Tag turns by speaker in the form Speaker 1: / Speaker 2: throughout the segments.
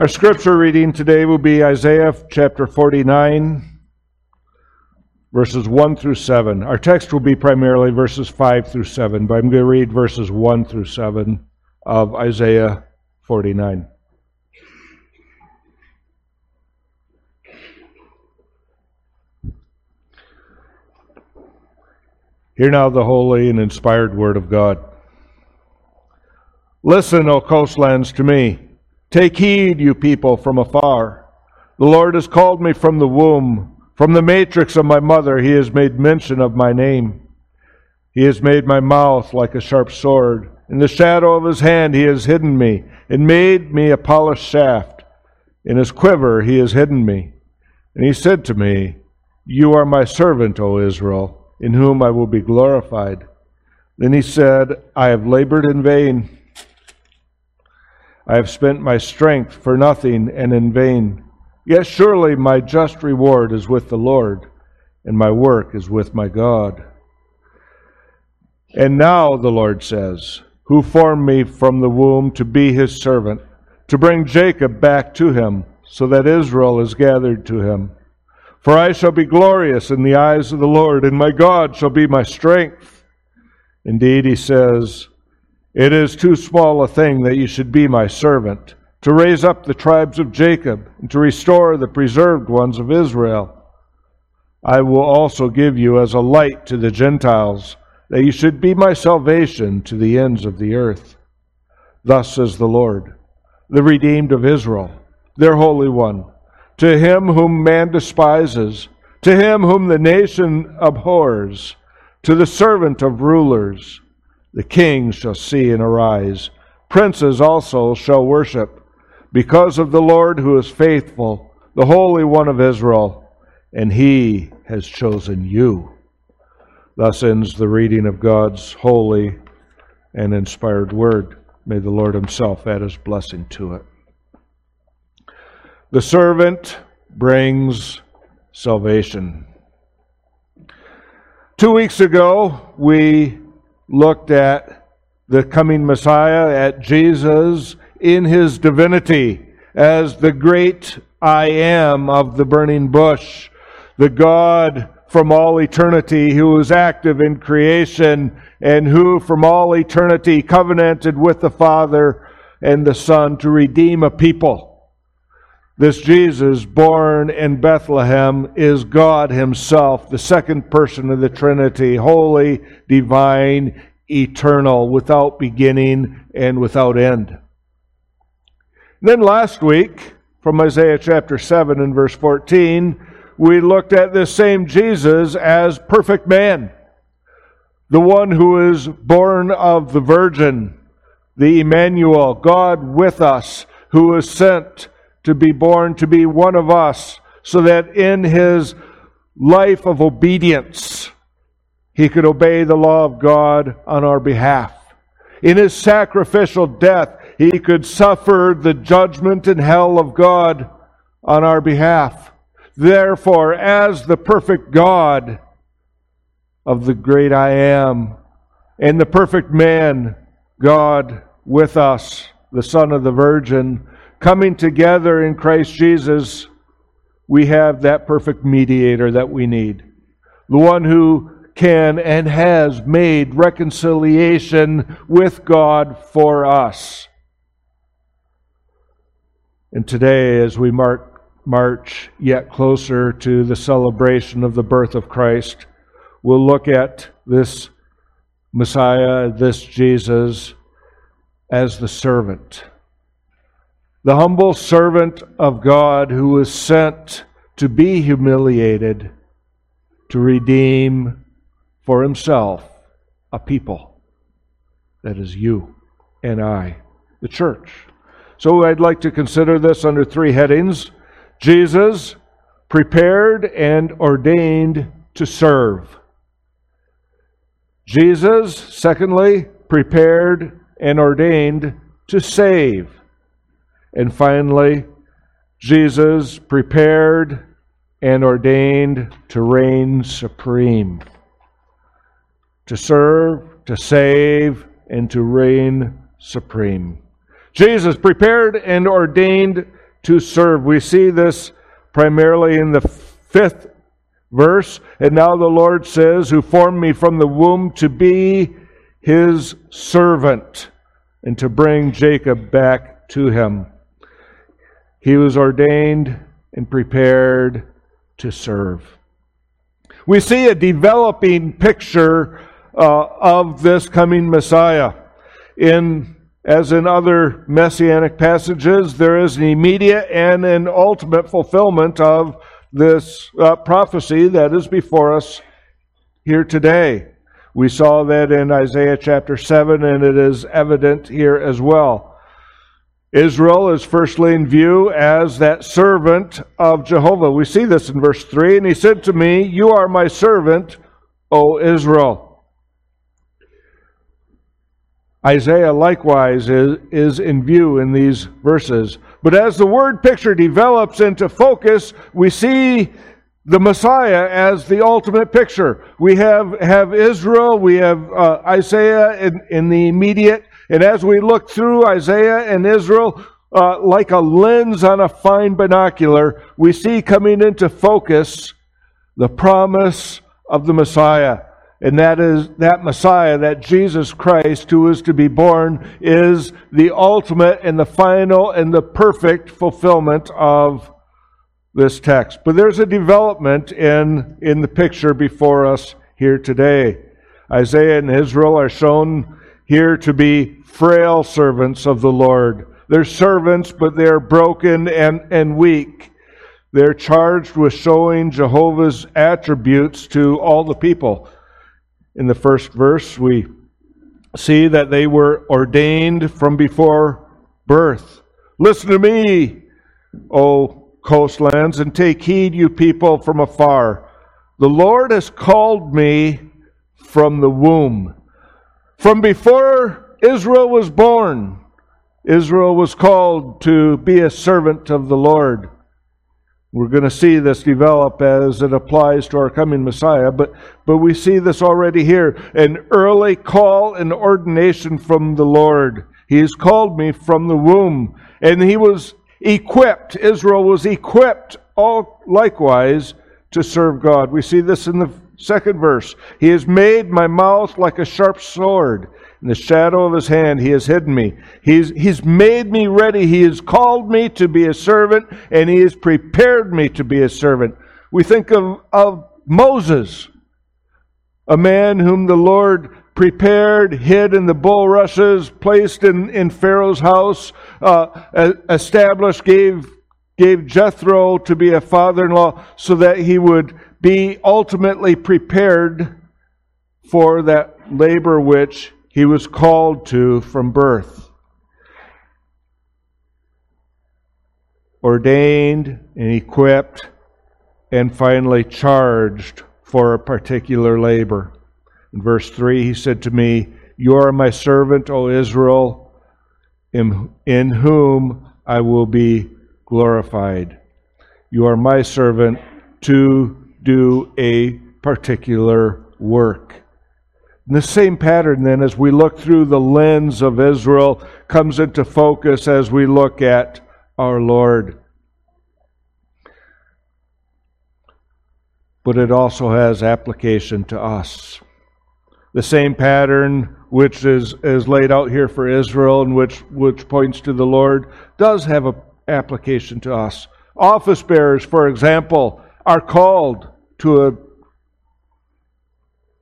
Speaker 1: Our scripture reading today will be Isaiah chapter 49, verses 1 through 7. Our text will be primarily verses 5 through 7, but I'm going to read verses 1 through 7 of Isaiah 49. Hear now the holy and inspired word of God. Listen, O coastlands, to me. Take heed, you people from afar. The Lord has called me from the womb. From the matrix of my mother, he has made mention of my name. He has made my mouth like a sharp sword. In the shadow of his hand, he has hidden me and made me a polished shaft. In his quiver, he has hidden me. And he said to me, You are my servant, O Israel in whom I will be glorified. Then he said, I have labored in vain. I have spent my strength for nothing and in vain. Yet surely my just reward is with the Lord, and my work is with my God. And now, the Lord says, who formed me from the womb to be his servant, to bring Jacob back to him, so that Israel is gathered to him. For I shall be glorious in the eyes of the Lord, and my God shall be my strength. Indeed, he says, It is too small a thing that you should be my servant, to raise up the tribes of Jacob, and to restore the preserved ones of Israel. I will also give you as a light to the Gentiles, that you should be my salvation to the ends of the earth. Thus says the Lord, the redeemed of Israel, their Holy One to him whom man despises, to him whom the nation abhors, to the servant of rulers. The king shall see and arise. Princes also shall worship, because of the Lord who is faithful, the Holy One of Israel, and he has chosen you. Thus ends the reading of God's holy and inspired word. May the Lord himself add his blessing to it. The servant brings salvation. Two weeks ago, we looked at the coming Messiah, at Jesus in his divinity as the great I am of the burning bush, the God from all eternity who is active in creation and who from all eternity covenanted with the Father and the Son to redeem a people. This Jesus, born in Bethlehem, is God Himself, the second person of the Trinity, holy, divine, eternal, without beginning and without end. then last week, from Isaiah chapter 7 and verse 14, we looked at this same Jesus as perfect man, the one who is born of the Virgin, the Emmanuel, God with us, who is sent to be born to be one of us, so that in his life of obedience, he could obey the law of God on our behalf. In his sacrificial death, he could suffer the judgment and hell of God on our behalf. Therefore, as the perfect God of the great I am, and the perfect man, God with us, the Son of the Virgin, coming together in Christ Jesus, we have that perfect mediator that we need. The one who can and has made reconciliation with God for us. And today, as we mark, march yet closer to the celebration of the birth of Christ, we'll look at this Messiah, this Jesus, as the servant the humble servant of God who was sent to be humiliated to redeem for himself a people. That is you and I, the church. So I'd like to consider this under three headings Jesus, prepared and ordained to serve. Jesus, secondly, prepared and ordained to save. And finally, Jesus prepared and ordained to reign supreme, to serve, to save, and to reign supreme. Jesus prepared and ordained to serve. We see this primarily in the fifth verse. And now the Lord says, Who formed me from the womb to be his servant and to bring Jacob back to him. He was ordained and prepared to serve. We see a developing picture uh, of this coming Messiah. In as in other messianic passages, there is an immediate and an ultimate fulfillment of this uh, prophecy that is before us here today. We saw that in Isaiah chapter 7, and it is evident here as well. Israel is firstly in view as that servant of Jehovah. We see this in verse 3 And he said to me, You are my servant, O Israel. Isaiah likewise is, is in view in these verses. But as the word picture develops into focus, we see the Messiah as the ultimate picture. We have, have Israel, we have uh, Isaiah in, in the immediate, and as we look through Isaiah and Israel, uh, like a lens on a fine binocular, we see coming into focus the promise of the Messiah. And that is that Messiah, that Jesus Christ who is to be born, is the ultimate and the final and the perfect fulfillment of this text. But there's a development in, in the picture before us here today. Isaiah and Israel are shown here to be frail servants of the Lord. They're servants, but they're broken and, and weak. They're charged with showing Jehovah's attributes to all the people in the first verse, we see that they were ordained from before birth. Listen to me, O coastlands, and take heed, you people from afar. The Lord has called me from the womb. From before Israel was born, Israel was called to be a servant of the Lord. We're going to see this develop as it applies to our coming Messiah, but, but we see this already here an early call and ordination from the Lord. He has called me from the womb, and he was equipped, Israel was equipped all likewise to serve God. We see this in the second verse. He has made my mouth like a sharp sword. In the shadow of his hand, he has hidden me. He's, he's made me ready. He has called me to be a servant, and he has prepared me to be a servant. We think of, of Moses, a man whom the Lord prepared, hid in the bulrushes, placed in, in Pharaoh's house, uh, established, gave, gave Jethro to be a father in law so that he would be ultimately prepared for that labor which he was called to from birth. Ordained and equipped and finally charged for a particular labor. In verse 3, he said to me, You are my servant, O Israel, in, in whom I will be glorified. You are my servant to do a particular work. And the same pattern, then, as we look through the lens of Israel, comes into focus as we look at our Lord. But it also has application to us. The same pattern which is, is laid out here for Israel and which, which points to the Lord does have an application to us. Office bearers, for example, are called to a,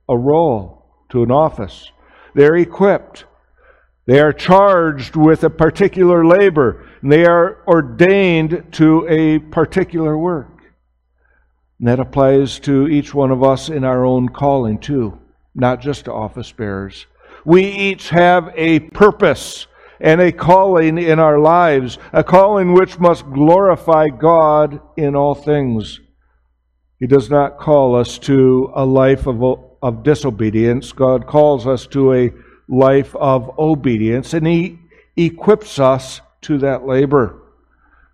Speaker 1: a role to an office. They're equipped. They are charged with a particular labor. And they are ordained to a particular work. And that applies to each one of us in our own calling, too, not just to office bearers. We each have a purpose and a calling in our lives, a calling which must glorify God in all things. He does not call us to a life of of disobedience. God calls us to a life of obedience, and He equips us to that labor.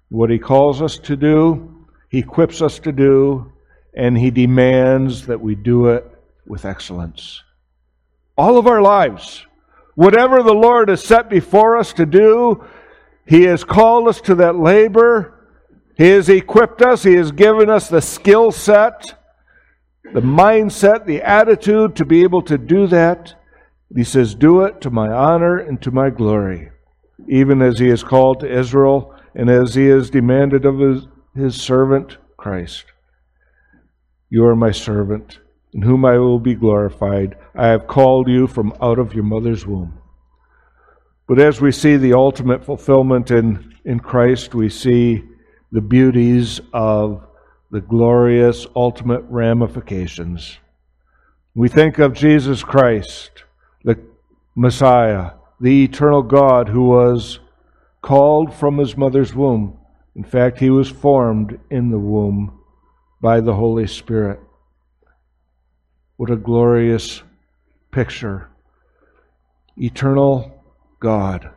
Speaker 1: What He calls us to do, He equips us to do, and He demands that we do it with excellence. All of our lives, whatever the Lord has set before us to do, He has called us to that labor, He has equipped us, He has given us the skill set, the mindset, the attitude to be able to do that. He says, Do it to my honor and to my glory, even as He is called to Israel and as He has demanded of His, his servant Christ. You are my servant, in whom I will be glorified. I have called you from out of your mother's womb. But as we see the ultimate fulfillment in, in Christ, we see the beauties of the glorious ultimate ramifications. We think of Jesus Christ, the Messiah, the eternal God who was called from his mother's womb. In fact, he was formed in the womb by the Holy Spirit. What a glorious picture. Eternal God,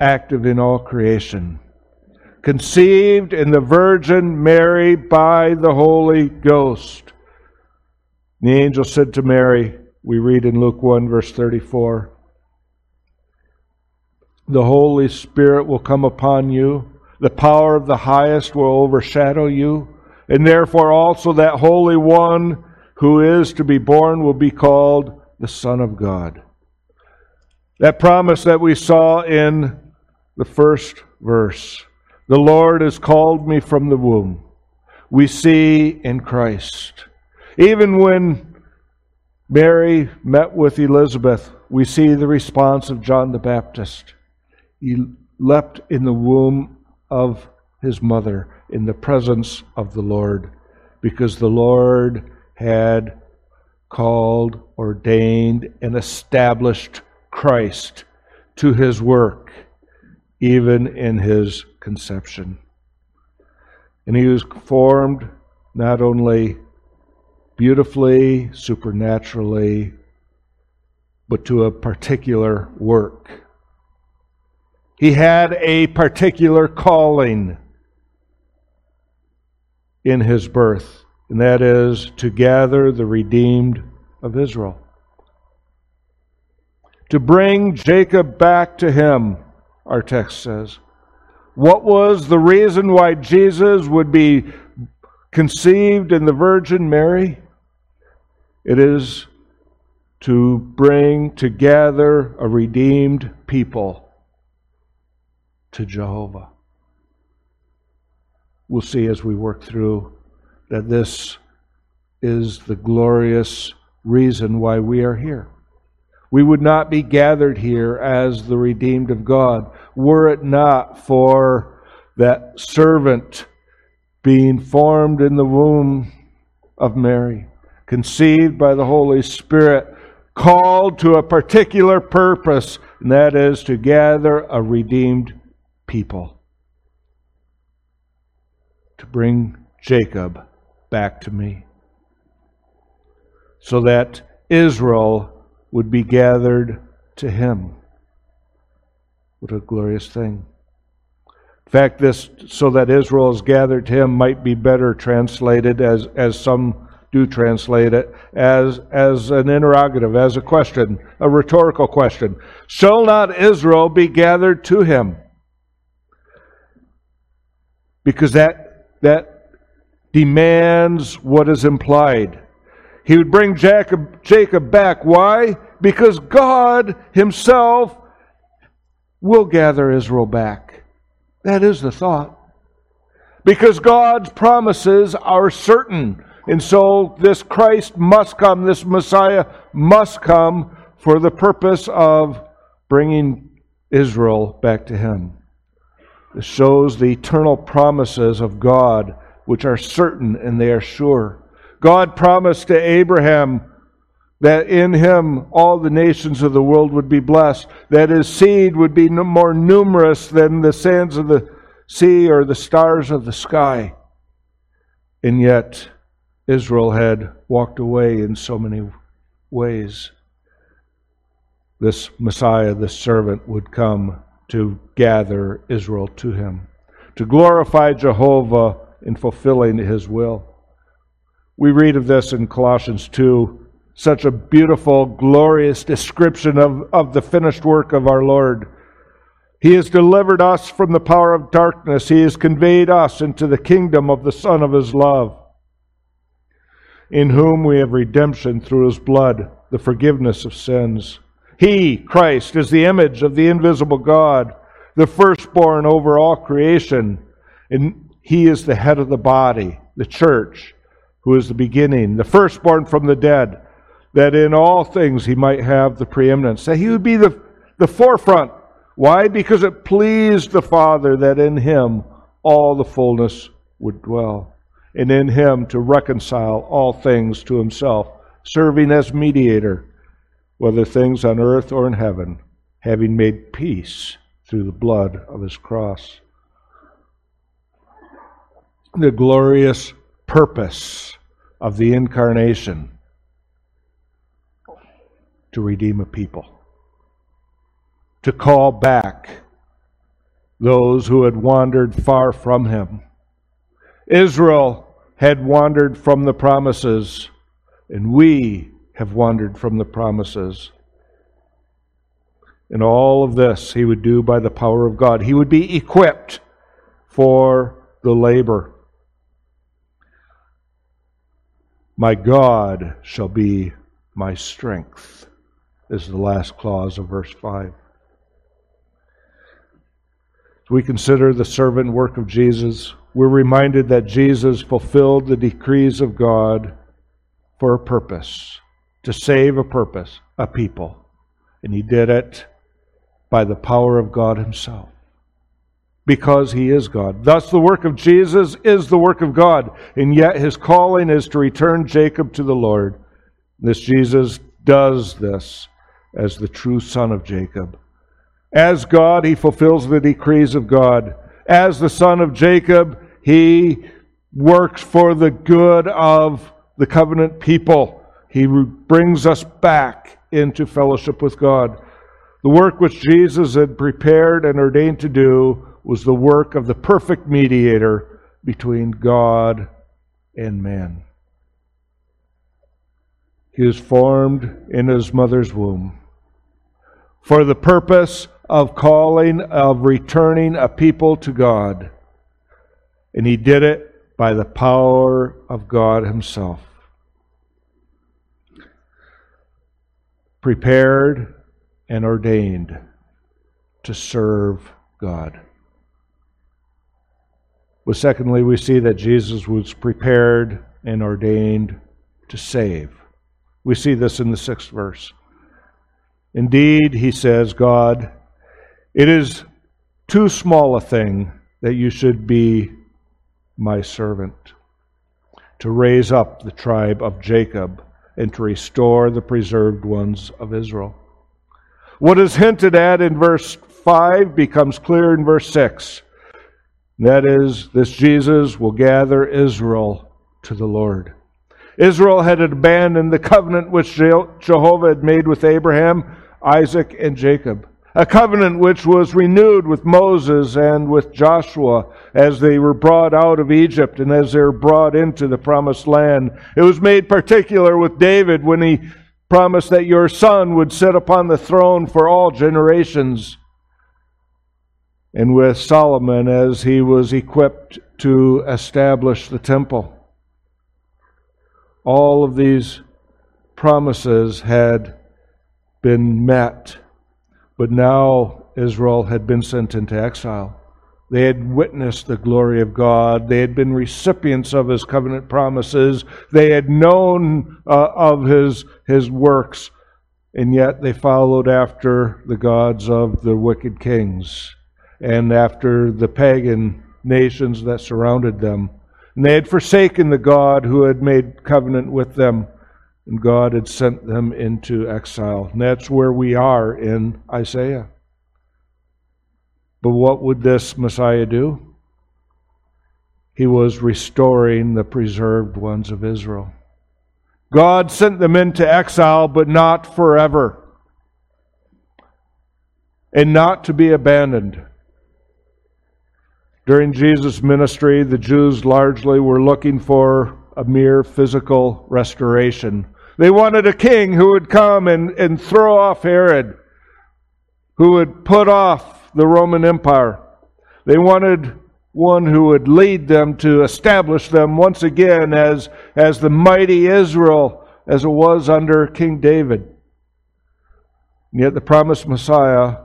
Speaker 1: active in all creation conceived in the Virgin Mary by the Holy Ghost. The angel said to Mary, we read in Luke 1, verse 34, the Holy Spirit will come upon you, the power of the highest will overshadow you, and therefore also that Holy One who is to be born will be called the Son of God. That promise that we saw in the first verse the Lord has called me from the womb. We see in Christ. Even when Mary met with Elizabeth, we see the response of John the Baptist. He leapt in the womb of his mother in the presence of the Lord because the Lord had called, ordained, and established Christ to his work, even in his conception. And he was formed not only beautifully, supernaturally, but to a particular work. He had a particular calling in his birth, and that is to gather the redeemed of Israel. To bring Jacob back to him, our text says. What was the reason why Jesus would be conceived in the Virgin Mary? It is to bring together a redeemed people to Jehovah. We'll see as we work through that this is the glorious reason why we are here. We would not be gathered here as the redeemed of God were it not for that servant being formed in the womb of Mary, conceived by the Holy Spirit, called to a particular purpose, and that is to gather a redeemed people, to bring Jacob back to me, so that Israel would be gathered to him. What a glorious thing. In fact, this so that Israel is gathered to him might be better translated as, as some do translate it as, as an interrogative, as a question, a rhetorical question. Shall not Israel be gathered to him? Because that, that demands what is implied. He would bring Jacob, Jacob back. Why? Because God Himself will gather Israel back. That is the thought. Because God's promises are certain. And so this Christ must come, this Messiah must come for the purpose of bringing Israel back to Him. This shows the eternal promises of God, which are certain and they are sure. God promised to Abraham that in him all the nations of the world would be blessed, that his seed would be more numerous than the sands of the sea or the stars of the sky. And yet, Israel had walked away in so many ways. This Messiah, this servant, would come to gather Israel to him, to glorify Jehovah in fulfilling his will. We read of this in Colossians 2, such a beautiful, glorious description of, of the finished work of our Lord. He has delivered us from the power of darkness. He has conveyed us into the kingdom of the Son of His love, in whom we have redemption through His blood, the forgiveness of sins. He, Christ, is the image of the invisible God, the firstborn over all creation, and He is the head of the body, the church, who is the beginning, the firstborn from the dead, that in all things He might have the preeminence, that He would be the, the forefront why? Because it pleased the Father that in him all the fullness would dwell, and in him to reconcile all things to himself, serving as mediator, whether things on earth or in heaven, having made peace through the blood of his cross. The glorious purpose of the incarnation to redeem a people to call back those who had wandered far from him. Israel had wandered from the promises, and we have wandered from the promises. And all of this he would do by the power of God. He would be equipped for the labor. My God shall be my strength, is the last clause of verse 5 we consider the servant work of Jesus, we're reminded that Jesus fulfilled the decrees of God for a purpose, to save a purpose, a people. And he did it by the power of God himself. Because he is God. Thus, the work of Jesus is the work of God, and yet his calling is to return Jacob to the Lord. This Jesus does this as the true son of Jacob. As God, he fulfills the decrees of God. As the son of Jacob, he works for the good of the covenant people. He brings us back into fellowship with God. The work which Jesus had prepared and ordained to do was the work of the perfect mediator between God and man. He was formed in his mother's womb for the purpose of calling, of returning a people to God. And he did it by the power of God himself. Prepared and ordained to serve God. But secondly, we see that Jesus was prepared and ordained to save. We see this in the sixth verse. Indeed, he says, God, it is too small a thing that you should be my servant, to raise up the tribe of Jacob and to restore the preserved ones of Israel. What is hinted at in verse 5 becomes clear in verse 6. That is, this Jesus will gather Israel to the Lord. Israel had abandoned the covenant which Jehovah had made with Abraham Isaac, and Jacob. A covenant which was renewed with Moses and with Joshua as they were brought out of Egypt and as they were brought into the promised land. It was made particular with David when he promised that your son would sit upon the throne for all generations. And with Solomon as he was equipped to establish the temple. All of these promises had been met. But now Israel had been sent into exile. They had witnessed the glory of God. They had been recipients of His covenant promises. They had known uh, of His, His works. And yet they followed after the gods of the wicked kings and after the pagan nations that surrounded them. And they had forsaken the God who had made covenant with them and God had sent them into exile. And that's where we are in Isaiah. But what would this Messiah do? He was restoring the preserved ones of Israel. God sent them into exile, but not forever. And not to be abandoned. During Jesus' ministry, the Jews largely were looking for a mere physical restoration. They wanted a king who would come and, and throw off Herod, who would put off the Roman Empire. They wanted one who would lead them to establish them once again as, as the mighty Israel as it was under King David. And yet the promised Messiah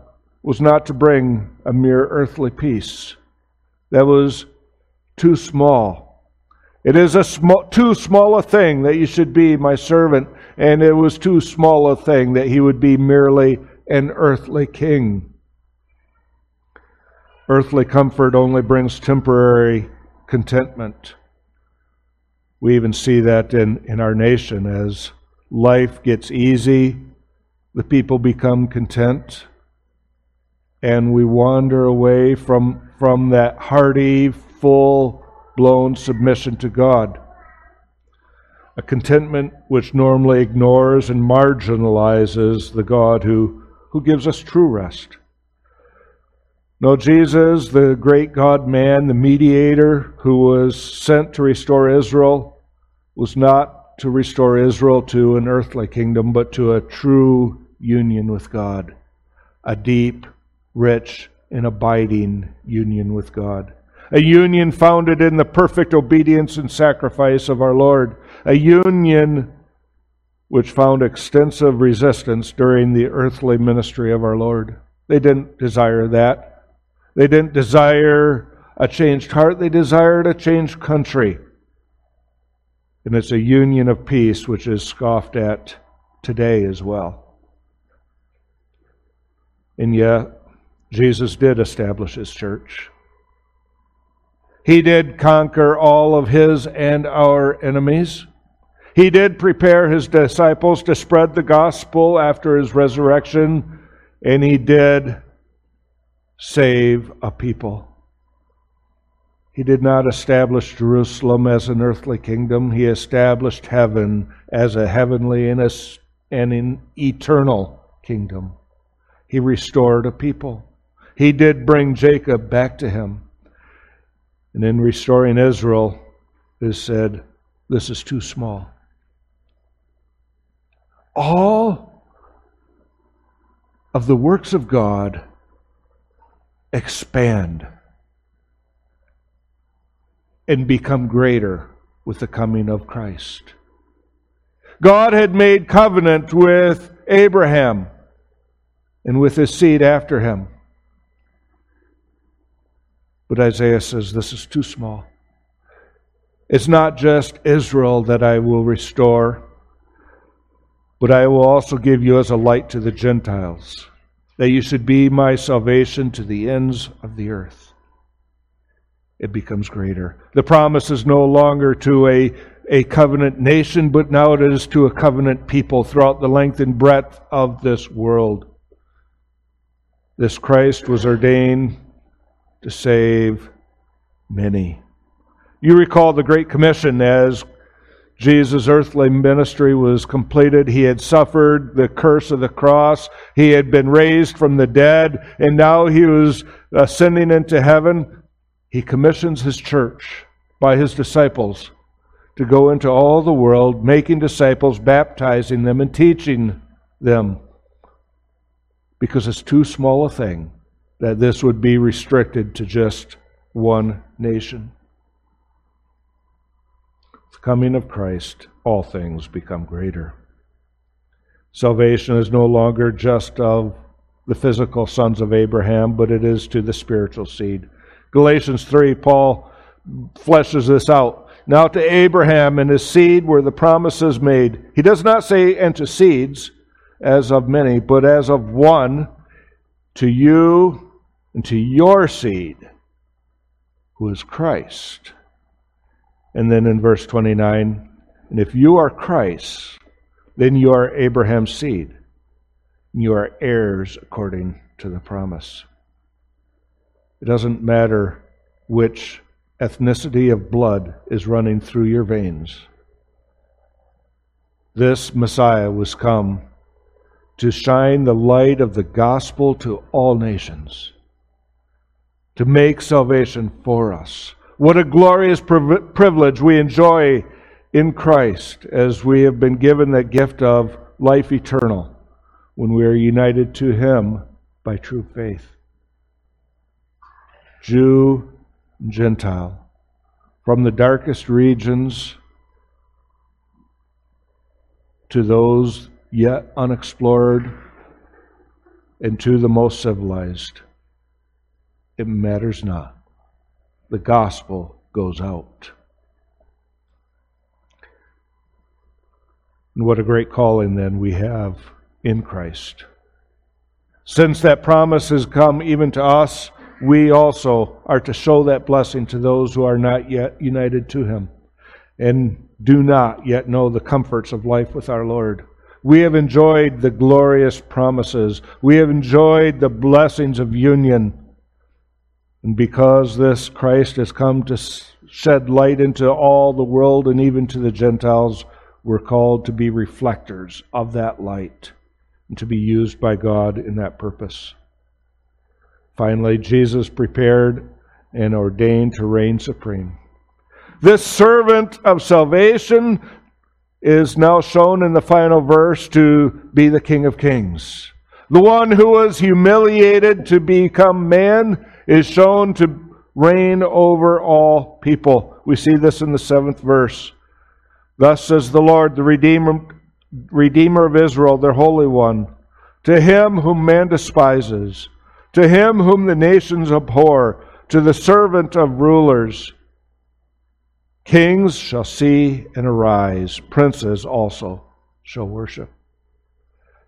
Speaker 1: was not to bring a mere earthly peace. That was too small. It is a small, too small a thing that you should be my servant, and it was too small a thing that he would be merely an earthly king. Earthly comfort only brings temporary contentment. We even see that in, in our nation as life gets easy, the people become content, and we wander away from, from that hearty, full blown submission to God. A contentment which normally ignores and marginalizes the God who, who gives us true rest. No, Jesus, the great God man, the mediator who was sent to restore Israel, was not to restore Israel to an earthly kingdom, but to a true union with God, a deep, rich, and abiding union with God. A union founded in the perfect obedience and sacrifice of our Lord. A union which found extensive resistance during the earthly ministry of our Lord. They didn't desire that. They didn't desire a changed heart, they desired a changed country. And it's a union of peace which is scoffed at today as well. And yet, Jesus did establish his church. He did conquer all of his and our enemies. He did prepare his disciples to spread the gospel after his resurrection, and he did save a people. He did not establish Jerusalem as an earthly kingdom. He established heaven as a heavenly and, an eternal kingdom. He restored a people. He did bring Jacob back to him. And in restoring Israel, is said, This is too small. All of the works of God expand and become greater with the coming of Christ. God had made covenant with Abraham and with his seed after him. But Isaiah says this is too small. It's not just Israel that I will restore, but I will also give you as a light to the Gentiles that you should be my salvation to the ends of the earth. It becomes greater. The promise is no longer to a, a covenant nation, but now it is to a covenant people throughout the length and breadth of this world. This Christ was ordained to save many. You recall the Great Commission as Jesus' earthly ministry was completed. He had suffered the curse of the cross. He had been raised from the dead, and now he was ascending into heaven. He commissions his church by his disciples to go into all the world, making disciples, baptizing them, and teaching them. Because it's too small a thing that this would be restricted to just one nation With the coming of Christ, all things become greater. Salvation is no longer just of the physical sons of Abraham, but it is to the spiritual seed. Galatians 3, Paul fleshes this out. Now to Abraham and his seed were the promises made. He does not say, and to seeds, as of many, but as of one, to you and to your seed, who is Christ. And then in verse 29, and if you are Christ, then you are Abraham's seed. And you are heirs according to the promise. It doesn't matter which ethnicity of blood is running through your veins. This Messiah was come to shine the light of the gospel to all nations, to make salvation for us what a glorious privilege we enjoy in Christ as we have been given that gift of life eternal when we are united to Him by true faith. Jew and Gentile, from the darkest regions to those yet unexplored and to the most civilized. It matters not. The gospel goes out. And what a great calling then we have in Christ. Since that promise has come even to us, we also are to show that blessing to those who are not yet united to Him and do not yet know the comforts of life with our Lord. We have enjoyed the glorious promises. We have enjoyed the blessings of union. And because this Christ has come to shed light into all the world and even to the Gentiles, we're called to be reflectors of that light and to be used by God in that purpose. Finally, Jesus prepared and ordained to reign supreme. This servant of salvation is now shown in the final verse to be the King of Kings. The one who was humiliated to become man is shown to reign over all people. We see this in the seventh verse. Thus says the Lord, the Redeemer, Redeemer of Israel, their Holy One, to him whom man despises to him whom the nations abhor, to the servant of rulers. Kings shall see and arise, princes also shall worship.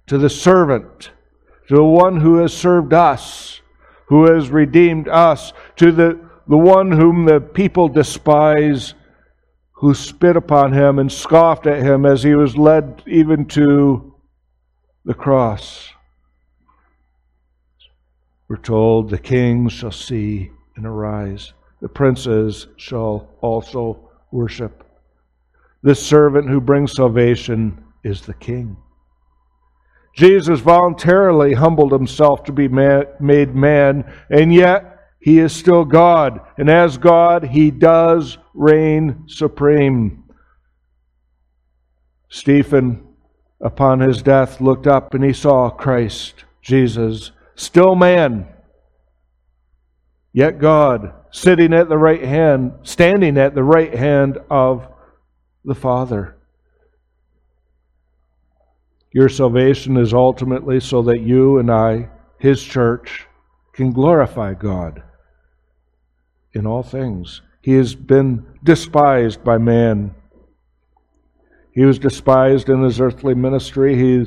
Speaker 1: To the servant, to the one who has served us, who has redeemed us, to the, the one whom the people despise, who spit upon him and scoffed at him as he was led even to the cross. We're told the kings shall see and arise, the princes shall also worship. This servant who brings salvation is the king. Jesus voluntarily humbled himself to be made man, and yet he is still God. And as God, he does reign supreme. Stephen, upon his death, looked up and he saw Christ, Jesus, still man, yet God, sitting at the right hand, standing at the right hand of the Father. Your salvation is ultimately so that you and I, His church, can glorify God in all things. He has been despised by man. He was despised in his earthly ministry. He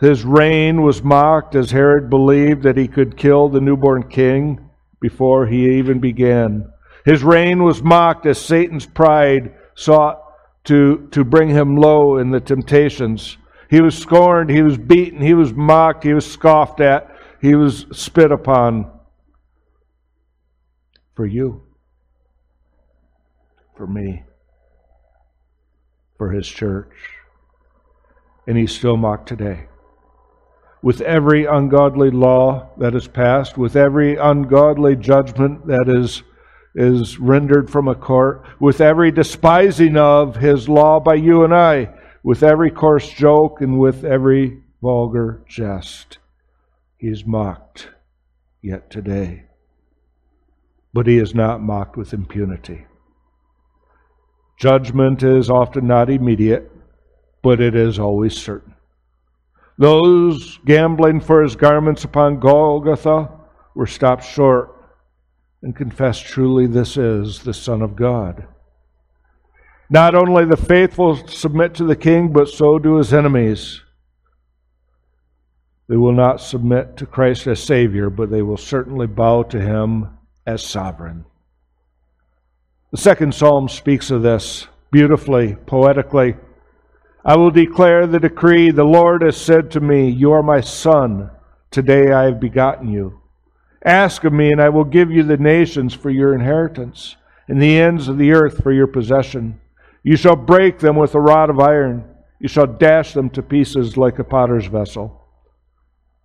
Speaker 1: his reign was mocked as Herod believed that he could kill the newborn king before he even began. His reign was mocked as Satan's pride sought to, to bring him low in the temptations. He was scorned, he was beaten, he was mocked, he was scoffed at, he was spit upon for you, for me, for his church. And he's still mocked today with every ungodly law that is passed, with every ungodly judgment that is, is rendered from a court, with every despising of his law by you and I, with every coarse joke and with every vulgar jest. He is mocked yet today. But he is not mocked with impunity. Judgment is often not immediate, but it is always certain. Those gambling for his garments upon Golgotha were stopped short and confessed truly this is the Son of God. Not only the faithful submit to the king, but so do his enemies. They will not submit to Christ as Savior, but they will certainly bow to him as sovereign. The second psalm speaks of this beautifully, poetically. I will declare the decree. The Lord has said to me, You are my son. Today I have begotten you. Ask of me, and I will give you the nations for your inheritance, and the ends of the earth for your possession. You shall break them with a rod of iron. You shall dash them to pieces like a potter's vessel.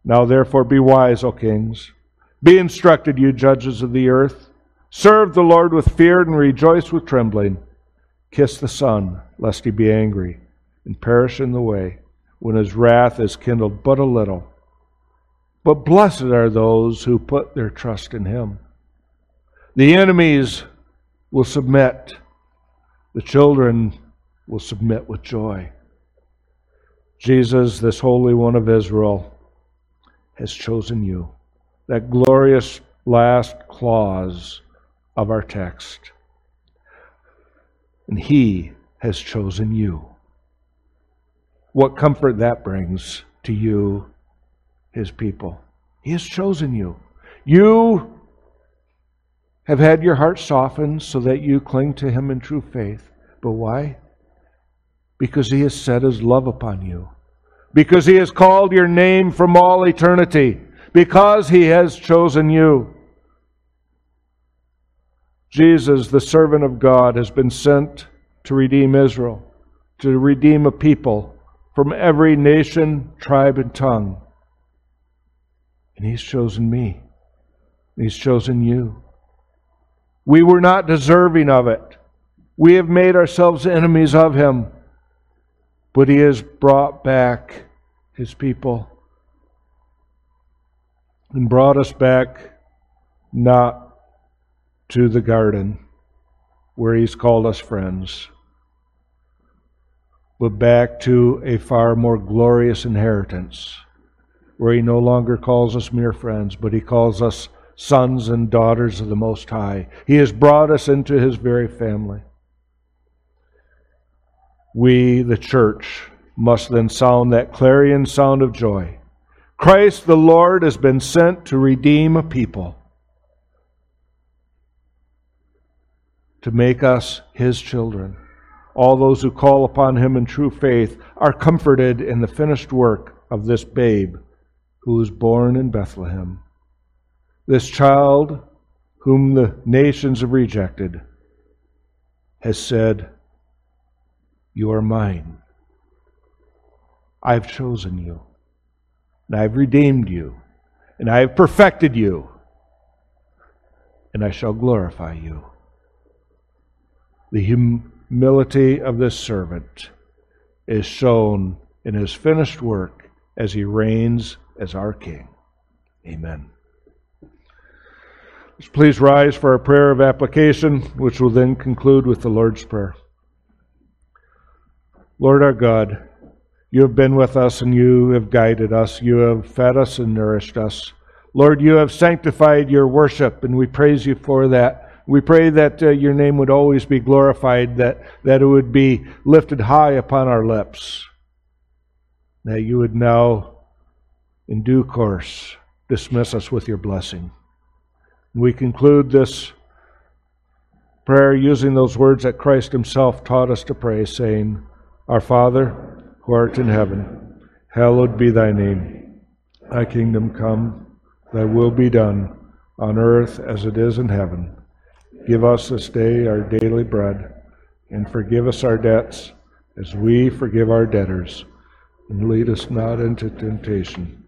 Speaker 1: Now therefore be wise, O kings. Be instructed, you judges of the earth. Serve the Lord with fear and rejoice with trembling. Kiss the Son, lest he be angry and perish in the way when his wrath is kindled but a little. But blessed are those who put their trust in him. The enemies will submit. The children will submit with joy. Jesus, this Holy One of Israel, has chosen you. That glorious last clause of our text. And He has chosen you. What comfort that brings to you, His people. He has chosen you. You have had your heart softened so that you cling to Him in true faith. But why? Because He has set His love upon you. Because He has called your name from all eternity. Because He has chosen you. Jesus, the servant of God, has been sent to redeem Israel, to redeem a people from every nation, tribe, and tongue. And He's chosen me. He's chosen you. We were not deserving of it. We have made ourselves enemies of Him. But He has brought back His people and brought us back not to the garden where He's called us friends, but back to a far more glorious inheritance where He no longer calls us mere friends, but He calls us sons and daughters of the Most High. He has brought us into His very family. We, the church, must then sound that clarion sound of joy. Christ the Lord has been sent to redeem a people, to make us His children. All those who call upon Him in true faith are comforted in the finished work of this babe who was born in Bethlehem. This child, whom the nations have rejected, has said, You are mine. I've chosen you, and I've redeemed you, and I have perfected you, and I shall glorify you. The humility of this servant is shown in his finished work as he reigns as our King. Amen. Please rise for our prayer of application, which will then conclude with the Lord's Prayer. Lord our God, you have been with us and you have guided us. You have fed us and nourished us. Lord, you have sanctified your worship, and we praise you for that. We pray that uh, your name would always be glorified, that, that it would be lifted high upon our lips, that you would now, in due course, dismiss us with your blessing. We conclude this prayer using those words that Christ Himself taught us to pray, saying, Our Father, who art in heaven, hallowed be thy name. Thy kingdom come, thy will be done, on earth as it is in heaven. Give us this day our daily bread, and forgive us our debts as we forgive our debtors. And lead us not into temptation.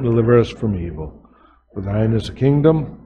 Speaker 1: Deliver us from evil. For thine is the kingdom,